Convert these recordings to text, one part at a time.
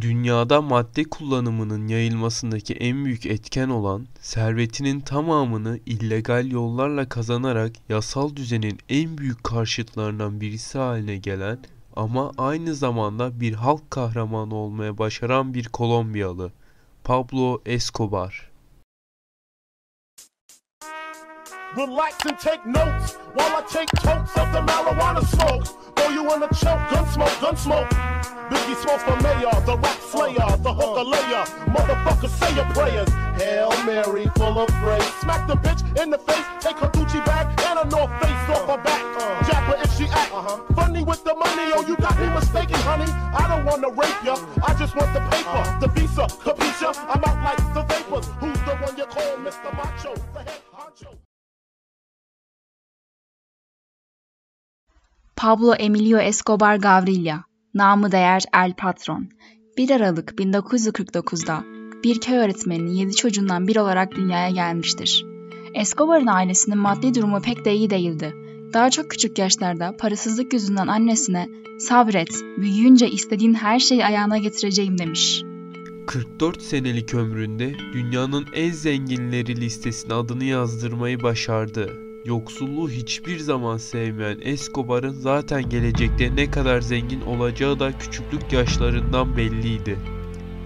Dünyada madde kullanımının yayılmasındaki en büyük etken olan, servetinin tamamını illegal yollarla kazanarak yasal düzenin en büyük karşıtlarından birisi haline gelen ama aynı zamanda bir halk kahramanı olmaya başaran bir Kolombiyalı, Pablo Escobar. Relax and take notes while I take totes of the marijuana smoke. Throw you in a choke, gun smoke, gun smoke. Biggie smoke for mayor, the rap slayer, the hooker layer. Motherfucker, say your prayers. Hail Mary, full of grace. Smack the bitch in the face, take her Gucci bag and a North Face Pablo Emilio Escobar Gaviria, namı değer El Patron, 1 Aralık 1949'da bir köy öğretmeninin 7 çocuğundan biri olarak dünyaya gelmiştir. Escobar'ın ailesinin maddi durumu pek de iyi değildi. Daha çok küçük yaşlarda parasızlık yüzünden annesine sabret, büyüyünce istediğin her şeyi ayağına getireceğim demiş. 44 senelik ömründe dünyanın en zenginleri listesine adını yazdırmayı başardı Yoksulluğu hiçbir zaman sevmeyen Escobar'ın zaten gelecekte ne kadar zengin olacağı da küçüklük yaşlarından belliydi.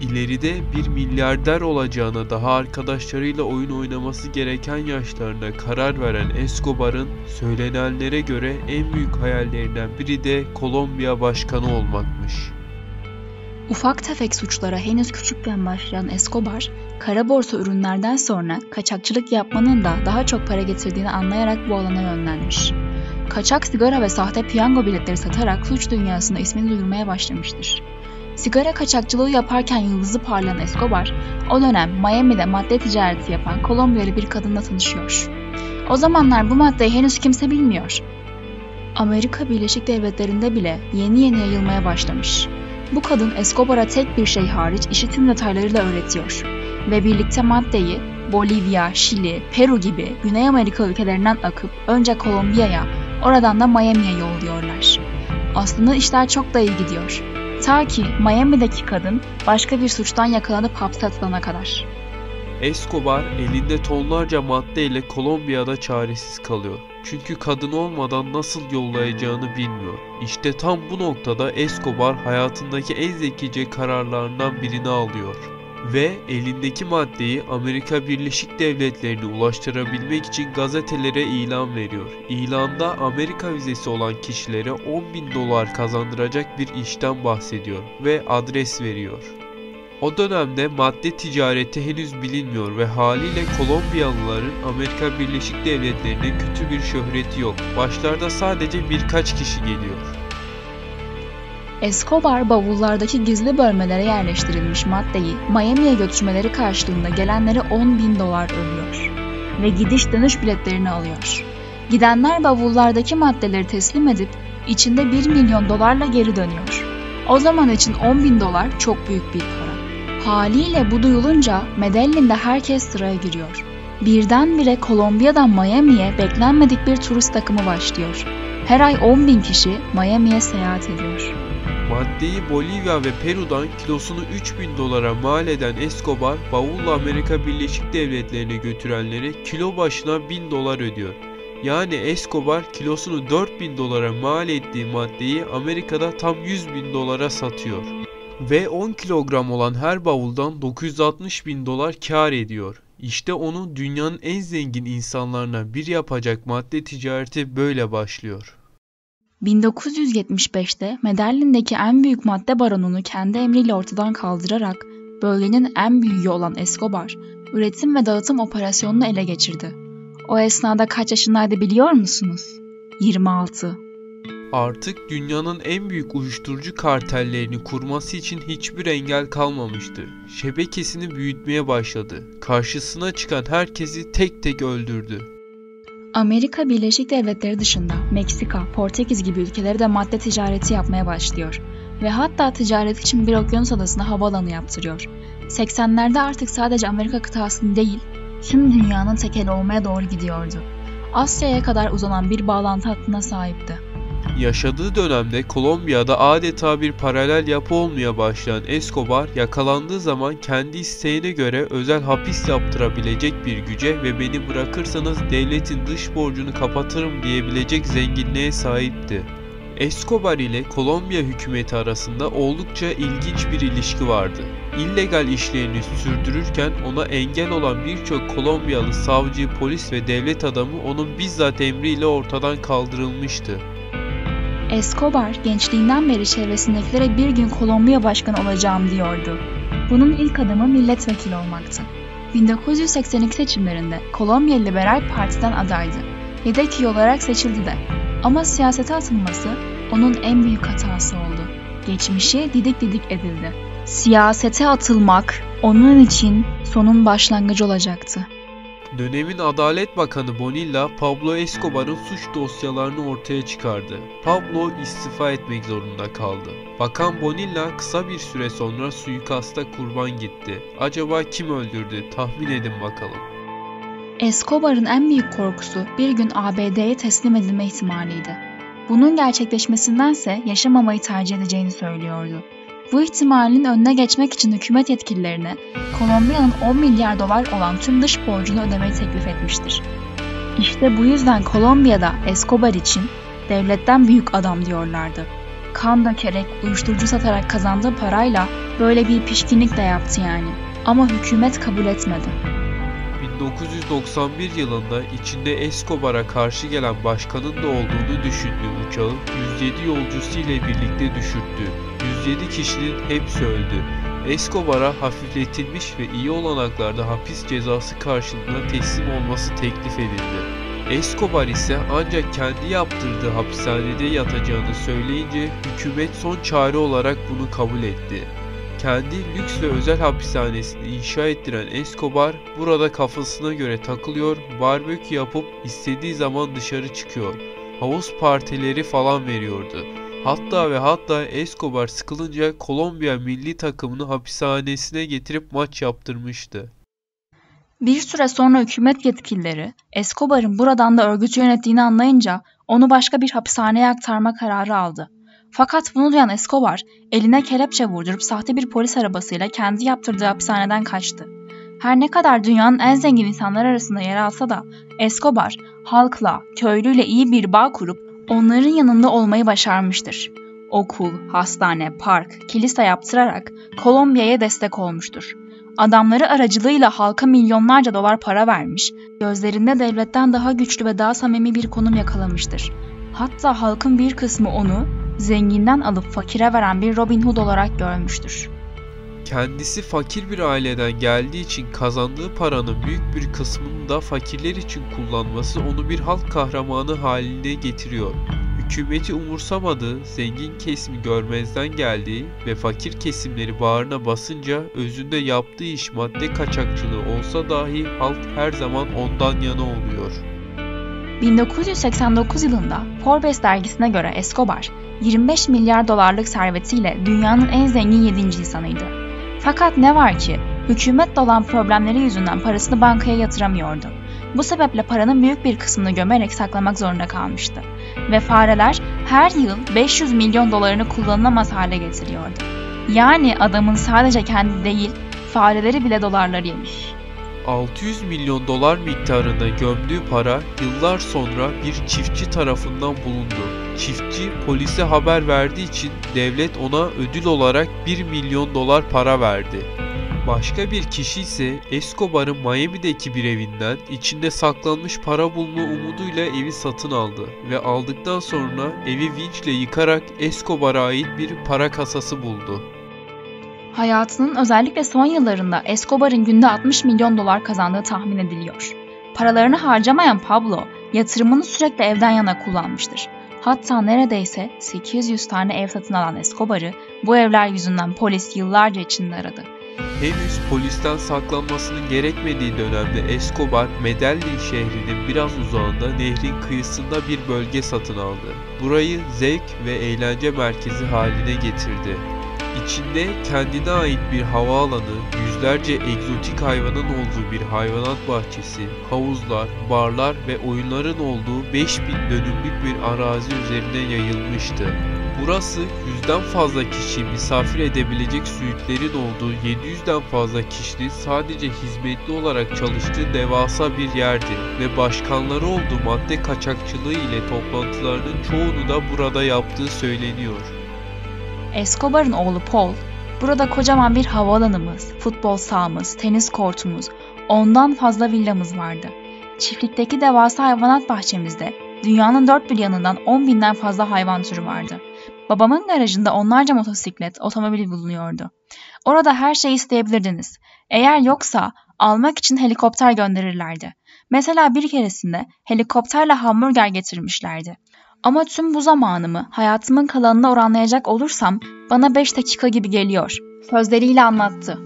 İleride bir milyarder olacağına daha arkadaşlarıyla oyun oynaması gereken yaşlarında karar veren Escobar'ın söylenenlere göre en büyük hayallerinden biri de Kolombiya başkanı olmakmış. Ufak tefek suçlara henüz küçükken başlayan Escobar, kara borsa ürünlerden sonra kaçakçılık yapmanın da daha çok para getirdiğini anlayarak bu alana yönlenmiş. Kaçak sigara ve sahte piyango biletleri satarak suç dünyasında ismini duyurmaya başlamıştır. Sigara kaçakçılığı yaparken yıldızı parlayan Escobar, o dönem Miami'de madde ticareti yapan Kolombiyalı bir kadınla tanışıyor. O zamanlar bu maddeyi henüz kimse bilmiyor. Amerika Birleşik Devletleri'nde bile yeni yeni yayılmaya başlamış. Bu kadın Escobar'a tek bir şey hariç işi tüm detaylarıyla öğretiyor ve birlikte maddeyi Bolivya, Şili, Peru gibi Güney Amerika ülkelerinden akıp önce Kolombiya'ya, oradan da Miami'ye yolluyorlar. Aslında işler çok da iyi gidiyor. Ta ki Miami'deki kadın başka bir suçtan yakalanıp hapse atılana kadar. Escobar elinde tonlarca maddeyle Kolombiya'da çaresiz kalıyor. Çünkü kadın olmadan nasıl yollayacağını bilmiyor. İşte tam bu noktada Escobar hayatındaki en zekice kararlarından birini alıyor ve elindeki maddeyi Amerika Birleşik Devletleri'ne ulaştırabilmek için gazetelere ilan veriyor. İlanda Amerika vizesi olan kişilere 10 bin dolar kazandıracak bir işten bahsediyor ve adres veriyor. O dönemde madde ticareti henüz bilinmiyor ve haliyle Kolombiyalıların Amerika Birleşik Devletleri'ne kötü bir şöhreti yok. Başlarda sadece birkaç kişi geliyor. Escobar bavullardaki gizli bölmelere yerleştirilmiş maddeyi Miami'ye götürmeleri karşılığında gelenlere 10 bin dolar ödüyor ve gidiş dönüş biletlerini alıyor. Gidenler bavullardaki maddeleri teslim edip içinde 1 milyon dolarla geri dönüyor. O zaman için 10 bin dolar çok büyük bir para. Haliyle bu duyulunca Medellin'de herkes sıraya giriyor. Birdenbire Kolombiya'dan Miami'ye beklenmedik bir turist takımı başlıyor. Her ay 10 bin kişi Miami'ye seyahat ediyor. Maddeyi Bolivya ve Peru'dan kilosunu 3000 dolara mal eden Escobar, bavulla Amerika Birleşik Devletleri'ne götürenlere kilo başına 1000 dolar ödüyor. Yani Escobar kilosunu 4000 dolara mal ettiği maddeyi Amerika'da tam 100 bin dolara satıyor ve 10 kilogram olan her bavuldan 960 bin dolar kar ediyor. İşte onu dünyanın en zengin insanlarına bir yapacak madde ticareti böyle başlıyor. 1975'te Medellин'deki en büyük madde baronunu kendi emriyle ortadan kaldırarak bölgenin en büyüğü olan Escobar, üretim ve dağıtım operasyonunu ele geçirdi. O esnada kaç yaşındaydı biliyor musunuz? 26. Artık dünyanın en büyük uyuşturucu kartellerini kurması için hiçbir engel kalmamıştı. Şebekesini büyütmeye başladı. Karşısına çıkan herkesi tek tek öldürdü. Amerika Birleşik Devletleri dışında Meksika, Portekiz gibi ülkeleri de madde ticareti yapmaya başlıyor ve hatta ticaret için bir okyanus adasına havaalanı yaptırıyor. 80'lerde artık sadece Amerika kıtasını değil, tüm dünyanın tekeli olmaya doğru gidiyordu. Asya'ya kadar uzanan bir bağlantı hattına sahipti. Yaşadığı dönemde Kolombiya'da adeta bir paralel yapı olmaya başlayan Escobar yakalandığı zaman kendi isteğine göre özel hapis yaptırabilecek bir güce ve beni bırakırsanız devletin dış borcunu kapatırım diyebilecek zenginliğe sahipti. Escobar ile Kolombiya hükümeti arasında oldukça ilginç bir ilişki vardı. İllegal işlerini sürdürürken ona engel olan birçok Kolombiyalı savcı, polis ve devlet adamı onun bizzat emriyle ortadan kaldırılmıştı. Escobar gençliğinden beri çevresindekilere bir gün Kolombiya başkanı olacağım diyordu. Bunun ilk adımı milletvekili olmaktı. 1982 seçimlerinde Kolombiya Liberal Parti'den adaydı. Yedek üye olarak seçildi de. Ama siyasete atılması onun en büyük hatası oldu. Geçmişi didik didik edildi. Siyasete atılmak onun için sonun başlangıcı olacaktı. Dönemin Adalet Bakanı Bonilla, Pablo Escobar'ın suç dosyalarını ortaya çıkardı. Pablo istifa etmek zorunda kaldı. Bakan Bonilla kısa bir süre sonra suikasta kurban gitti. Acaba kim öldürdü? Tahmin edin bakalım. Escobar'ın en büyük korkusu bir gün ABD'ye teslim edilme ihtimaliydi. Bunun gerçekleşmesindense yaşamamayı tercih edeceğini söylüyordu. Bu ihtimalin önüne geçmek için hükümet yetkililerine Kolombiya'nın 10 milyar dolar olan tüm dış borcunu ödemeyi teklif etmiştir. İşte bu yüzden Kolombiya'da Escobar için devletten büyük adam diyorlardı. Kan dökerek, uyuşturucu satarak kazandığı parayla böyle bir pişkinlik de yaptı yani. Ama hükümet kabul etmedi. 1991 yılında içinde Escobar'a karşı gelen başkanın da olduğunu düşündüğü uçağı 107 yolcusu ile birlikte düşürttü. 107 kişinin hepsi öldü. Escobar'a hafifletilmiş ve iyi olanaklarda hapis cezası karşılığında teslim olması teklif edildi. Escobar ise ancak kendi yaptırdığı hapishanede yatacağını söyleyince hükümet son çare olarak bunu kabul etti. Kendi lüks ve özel hapishanesini inşa ettiren Escobar burada kafasına göre takılıyor, barbekü yapıp istediği zaman dışarı çıkıyor. Havuz partileri falan veriyordu. Hatta ve hatta Escobar sıkılınca Kolombiya milli takımını hapishanesine getirip maç yaptırmıştı. Bir süre sonra hükümet yetkilileri Escobar'ın buradan da örgütü yönettiğini anlayınca onu başka bir hapishaneye aktarma kararı aldı. Fakat bunu duyan Escobar eline kelepçe vurdurup sahte bir polis arabasıyla kendi yaptırdığı hapishaneden kaçtı. Her ne kadar dünyanın en zengin insanlar arasında yer alsa da Escobar halkla, köylüyle iyi bir bağ kurup onların yanında olmayı başarmıştır. Okul, hastane, park, kilise yaptırarak Kolombiya'ya destek olmuştur. Adamları aracılığıyla halka milyonlarca dolar para vermiş, gözlerinde devletten daha güçlü ve daha samimi bir konum yakalamıştır. Hatta halkın bir kısmı onu zenginden alıp fakire veren bir Robin Hood olarak görmüştür. Kendisi fakir bir aileden geldiği için kazandığı paranın büyük bir kısmını da fakirler için kullanması onu bir halk kahramanı haline getiriyor. Hükümeti umursamadığı, zengin kesimi görmezden geldiği ve fakir kesimleri bağrına basınca özünde yaptığı iş madde kaçakçılığı olsa dahi halk her zaman ondan yana oluyor. 1989 yılında Forbes dergisine göre Escobar, 25 milyar dolarlık servetiyle dünyanın en zengin 7. insanıydı. Fakat ne var ki hükümetle olan problemleri yüzünden parasını bankaya yatıramıyordu. Bu sebeple paranın büyük bir kısmını gömerek saklamak zorunda kalmıştı. Ve fareler her yıl 500 milyon dolarını kullanılamaz hale getiriyordu. Yani adamın sadece kendi değil, fareleri bile dolarları yemiş. 600 milyon dolar miktarında gömdüğü para yıllar sonra bir çiftçi tarafından bulundu. Çiftçi polise haber verdiği için devlet ona ödül olarak 1 milyon dolar para verdi. Başka bir kişi ise Escobar'ın Miami'deki bir evinden içinde saklanmış para bulma umuduyla evi satın aldı ve aldıktan sonra evi vinçle yıkarak Escobar'a ait bir para kasası buldu. Hayatının özellikle son yıllarında Escobar'ın günde 60 milyon dolar kazandığı tahmin ediliyor. Paralarını harcamayan Pablo, yatırımını sürekli evden yana kullanmıştır. Hatta neredeyse 800 tane ev satın alan Escobar'ı bu evler yüzünden polis yıllarca içinde aradı. Henüz polisten saklanmasının gerekmediği dönemde Escobar, Medellin şehrinin biraz uzağında nehrin kıyısında bir bölge satın aldı. Burayı zevk ve eğlence merkezi haline getirdi. İçinde kendine ait bir havaalanı, yüzlerce egzotik hayvanın olduğu bir hayvanat bahçesi, havuzlar, barlar ve oyunların olduğu 5000 dönümlük bir arazi üzerine yayılmıştı. Burası yüzden fazla kişi misafir edebilecek suitlerin olduğu 700'den fazla kişinin sadece hizmetli olarak çalıştığı devasa bir yerdi ve başkanları olduğu madde kaçakçılığı ile toplantılarının çoğunu da burada yaptığı söyleniyor. Escobar'ın oğlu Paul, burada kocaman bir havaalanımız, futbol sahamız, tenis kortumuz, ondan fazla villamız vardı. Çiftlikteki devasa hayvanat bahçemizde dünyanın dört bir yanından 10 binden fazla hayvan türü vardı. Babamın garajında onlarca motosiklet, otomobil bulunuyordu. Orada her şeyi isteyebilirdiniz. Eğer yoksa almak için helikopter gönderirlerdi. Mesela bir keresinde helikopterle hamburger getirmişlerdi. Ama tüm bu zamanımı hayatımın kalanına oranlayacak olursam bana 5 dakika gibi geliyor. Sözleriyle anlattı.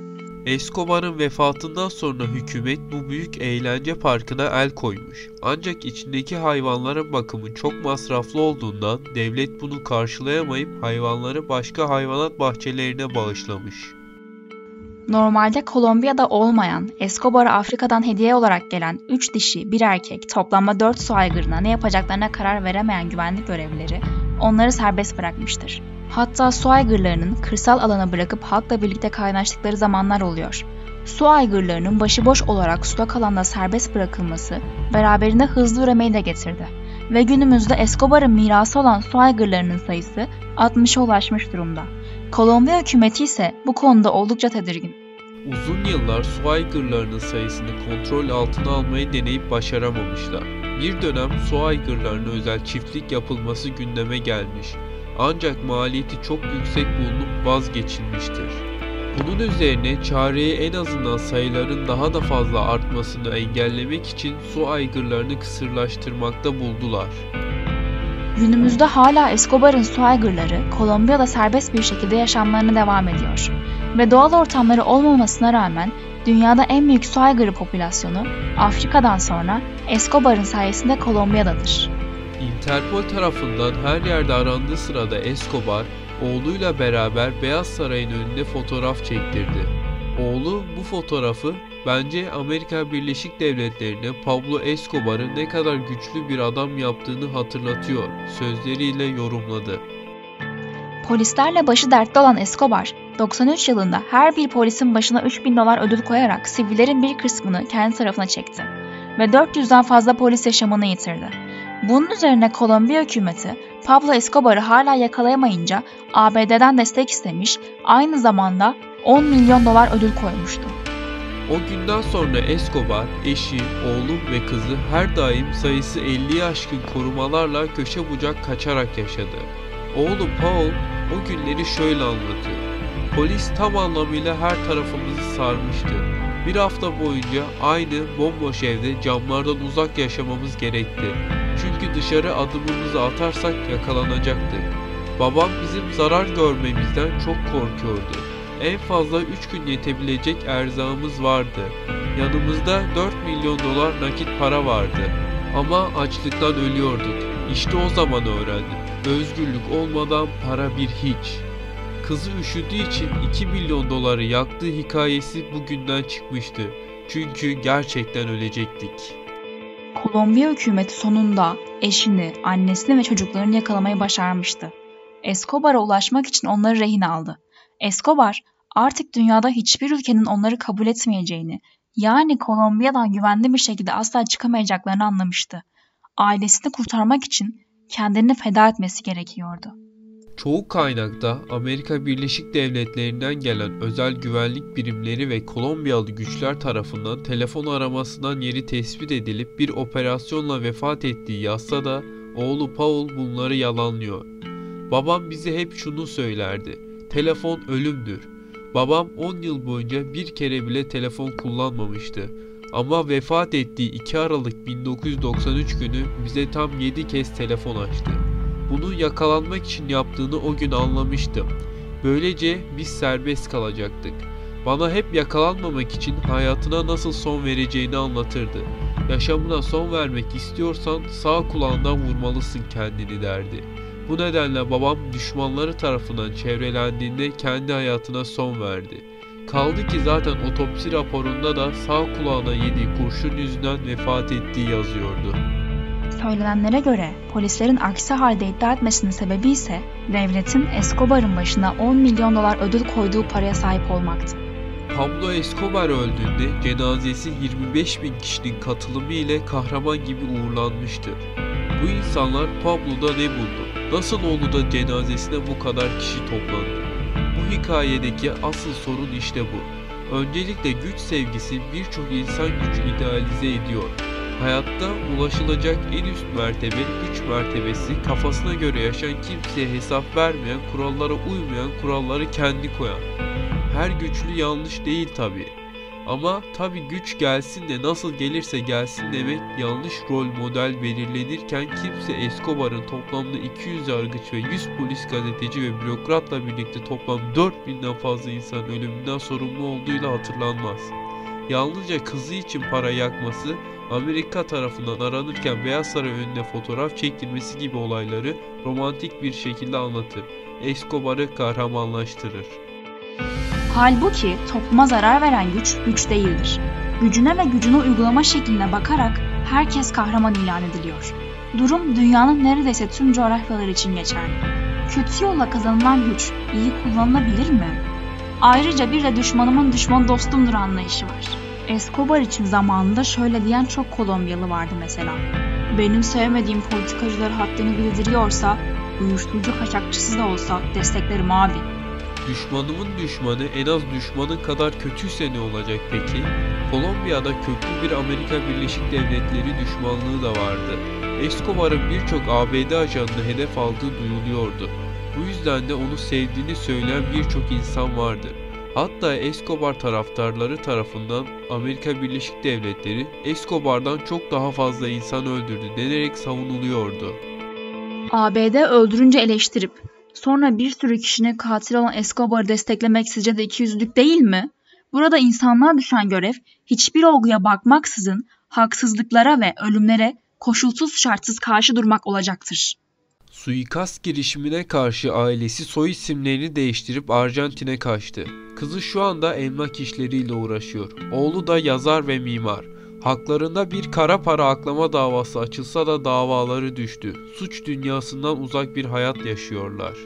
Escobar'ın vefatından sonra hükümet bu büyük eğlence parkına el koymuş. Ancak içindeki hayvanların bakımı çok masraflı olduğundan devlet bunu karşılayamayıp hayvanları başka hayvanat bahçelerine bağışlamış. Normalde Kolombiya'da olmayan, Escobar'a Afrika'dan hediye olarak gelen 3 dişi, bir erkek, toplamda 4 su aygırına ne yapacaklarına karar veremeyen güvenlik görevlileri onları serbest bırakmıştır. Hatta su aygırlarının kırsal alana bırakıp halkla birlikte kaynaştıkları zamanlar oluyor. Su aygırlarının başıboş olarak suda kalanda serbest bırakılması beraberinde hızlı üremeyi de getirdi. Ve günümüzde Escobar'ın mirası olan su aygırlarının sayısı 60'a ulaşmış durumda. Kolombiya hükümeti ise bu konuda oldukça tedirgin. Uzun yıllar su sayısını kontrol altına almayı deneyip başaramamışlar. Bir dönem su aygırlarına özel çiftlik yapılması gündeme gelmiş. Ancak maliyeti çok yüksek bulunup vazgeçilmiştir. Bunun üzerine çareyi en azından sayıların daha da fazla artmasını engellemek için su aygırlarını kısırlaştırmakta buldular. Günümüzde hala Escobar'ın su aygırları Kolombiya'da serbest bir şekilde yaşamlarına devam ediyor. Ve doğal ortamları olmamasına rağmen dünyada en büyük su aygırı popülasyonu Afrika'dan sonra Escobar'ın sayesinde Kolombiya'dadır. Interpol tarafından her yerde arandığı sırada Escobar, oğluyla beraber Beyaz Saray'ın önünde fotoğraf çektirdi. Oğlu bu fotoğrafı bence Amerika Birleşik Devletleri'ne Pablo Escobar'ı ne kadar güçlü bir adam yaptığını hatırlatıyor sözleriyle yorumladı. Polislerle başı dertte olan Escobar, 93 yılında her bir polisin başına 3000 dolar ödül koyarak sivillerin bir kısmını kendi tarafına çekti ve 400'den fazla polis yaşamını yitirdi. Bunun üzerine Kolombiya hükümeti Pablo Escobar'ı hala yakalayamayınca ABD'den destek istemiş, aynı zamanda 10 milyon dolar ödül koymuştu. O günden sonra Escobar, eşi, oğlu ve kızı her daim sayısı 50'yi aşkın korumalarla köşe bucak kaçarak yaşadı. Oğlu Paul o günleri şöyle anlatıyor. Polis tam anlamıyla her tarafımızı sarmıştı. Bir hafta boyunca aynı bomboş evde camlardan uzak yaşamamız gerekti. Çünkü dışarı adımımızı atarsak yakalanacaktık. Babam bizim zarar görmemizden çok korkuyordu. En fazla 3 gün yetebilecek erzağımız vardı. Yanımızda 4 milyon dolar nakit para vardı. Ama açlıktan ölüyorduk. İşte o zaman öğrendim. Özgürlük olmadan para bir hiç. Kızı üşüdüğü için 2 milyon doları yaktığı hikayesi bugünden çıkmıştı. Çünkü gerçekten ölecektik. Kolombiya hükümeti sonunda eşini, annesini ve çocuklarını yakalamayı başarmıştı. Escobar'a ulaşmak için onları rehin aldı. Escobar artık dünyada hiçbir ülkenin onları kabul etmeyeceğini, yani Kolombiya'dan güvenli bir şekilde asla çıkamayacaklarını anlamıştı. Ailesini kurtarmak için kendini feda etmesi gerekiyordu. Çoğu kaynakta Amerika Birleşik Devletleri'nden gelen özel güvenlik birimleri ve Kolombiyalı güçler tarafından telefon aramasından yeri tespit edilip bir operasyonla vefat ettiği yazsa da oğlu Paul bunları yalanlıyor. Babam bize hep şunu söylerdi. Telefon ölümdür. Babam 10 yıl boyunca bir kere bile telefon kullanmamıştı. Ama vefat ettiği 2 Aralık 1993 günü bize tam 7 kez telefon açtı. Bunu yakalanmak için yaptığını o gün anlamıştım. Böylece biz serbest kalacaktık. Bana hep yakalanmamak için hayatına nasıl son vereceğini anlatırdı. Yaşamına son vermek istiyorsan sağ kulağından vurmalısın kendini derdi. Bu nedenle babam düşmanları tarafından çevrelendiğinde kendi hayatına son verdi. Kaldı ki zaten otopsi raporunda da sağ kulağına yediği kurşun yüzünden vefat ettiği yazıyordu. Söylenenlere göre polislerin aksi halde iddia etmesinin sebebi ise devletin Escobar'ın başına 10 milyon dolar ödül koyduğu paraya sahip olmaktı. Pablo Escobar öldüğünde cenazesi 25 bin kişinin katılımı ile kahraman gibi uğurlanmıştı. Bu insanlar Pablo'da ne buldu? Nasıl oldu da cenazesine bu kadar kişi toplandı? Bu hikayedeki asıl sorun işte bu. Öncelikle güç sevgisi birçok insan gücü idealize ediyor. Hayatta ulaşılacak en üst mertebe güç mertebesi kafasına göre yaşayan kimseye hesap vermeyen, kurallara uymayan, kuralları kendi koyan. Her güçlü yanlış değil tabi. Ama tabi güç gelsin de nasıl gelirse gelsin demek yanlış rol model belirlenirken kimse Escobar'ın toplamda 200 yargıç ve 100 polis gazeteci ve bürokratla birlikte toplam 4000'den fazla insan ölümünden sorumlu olduğuyla hatırlanmaz. Yalnızca kızı için para yakması, Amerika tarafından aranırken Beyaz Saray önünde fotoğraf çektirmesi gibi olayları romantik bir şekilde anlatır. Escobar'ı kahramanlaştırır. Halbuki topluma zarar veren güç güç değildir. Gücüne ve gücünü uygulama şekline bakarak herkes kahraman ilan ediliyor. Durum dünyanın neredeyse tüm coğrafyaları için geçerli. Kötü yolla kazanılan güç iyi kullanılabilir mi? Ayrıca bir de düşmanımın düşmanı dostumdur anlayışı var. Escobar için zamanında şöyle diyen çok Kolombiyalı vardı mesela. Benim sevmediğim politikacılar haddini bildiriyorsa, uyuşturucu kaçakçısı da olsa desteklerim abi. Düşmanımın düşmanı en az düşmanın kadar kötüyse ne olacak peki? Kolombiya'da köklü bir Amerika Birleşik Devletleri düşmanlığı da vardı. Escobar'ın birçok ABD ajanını hedef aldığı duyuluyordu. Bu yüzden de onu sevdiğini söyleyen birçok insan vardı. Hatta Escobar taraftarları tarafından Amerika Birleşik Devletleri Escobar'dan çok daha fazla insan öldürdü denerek savunuluyordu. ABD öldürünce eleştirip sonra bir sürü kişinin katil olan Escobar'ı desteklemek sizce de ikiyüzlülük değil mi? Burada insanlığa düşen görev hiçbir olguya bakmaksızın haksızlıklara ve ölümlere koşulsuz şartsız karşı durmak olacaktır. Suikast girişimine karşı ailesi soy isimlerini değiştirip Arjantin'e kaçtı. Kızı şu anda emlak işleriyle uğraşıyor. Oğlu da yazar ve mimar. Haklarında bir kara para aklama davası açılsa da davaları düştü. Suç dünyasından uzak bir hayat yaşıyorlar.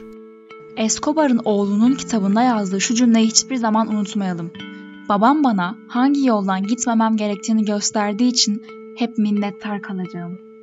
Escobar'ın oğlunun kitabında yazdığı şu cümleyi hiçbir zaman unutmayalım. Babam bana hangi yoldan gitmemem gerektiğini gösterdiği için hep minnettar kalacağım.